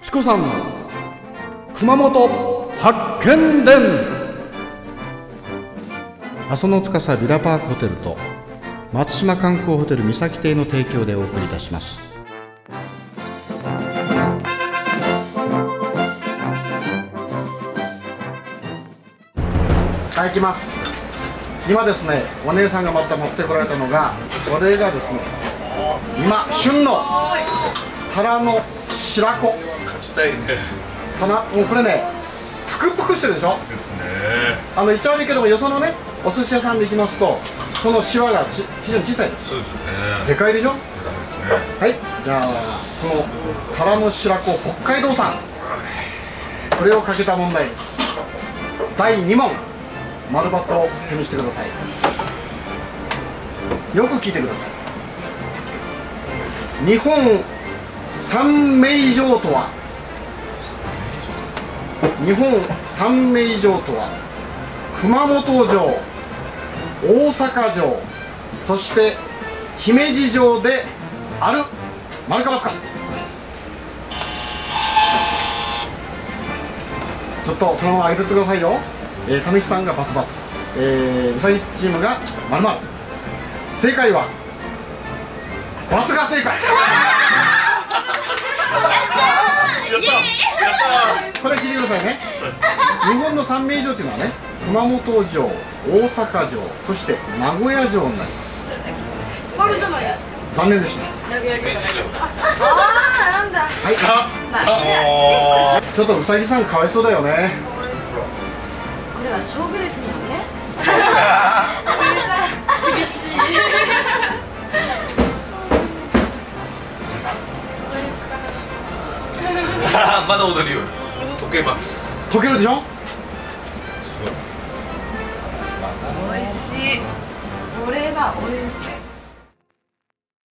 チコさん熊本発見伝。阿蘇の司ビラパークホテルと松島観光ホテル三崎邸の提供でお送りいたします。はい行きます。今ですねお姉さんがまた持ってこられたのがこれがですね今旬のタラの白子。勝ちたいね。たなもうこれねぷくぷくしてるでしょ？ですね。あの一応悪いけどもよそのねお寿司屋さんで行きますとそのシワがち非常に小さいです。そうですね。でかいでしょ？ですね。はいじゃあこのタラの白子北海道産。これをかけた問題です。第2問。丸×を手にしてください。よく聞いてください。日本三名城とは？日本三名城とは熊本城大阪城そして姫路城である丸か×か。ちょっとそのまま上げてくださいよ。えー、たぬきさんが××えー、うさぎチームが〇〇正解は×が正解。これ聞いてくださいね。日本の三名城というのはね熊本城大阪城そして名古屋城になります。残念でした。ああなんだ。はい。まあちょっとうさぎさんかわいそうだよね。これは勝負ですもんねまだ踊るよ。溶けます。溶けるでしょ？すごい。美味しい。これは美味しい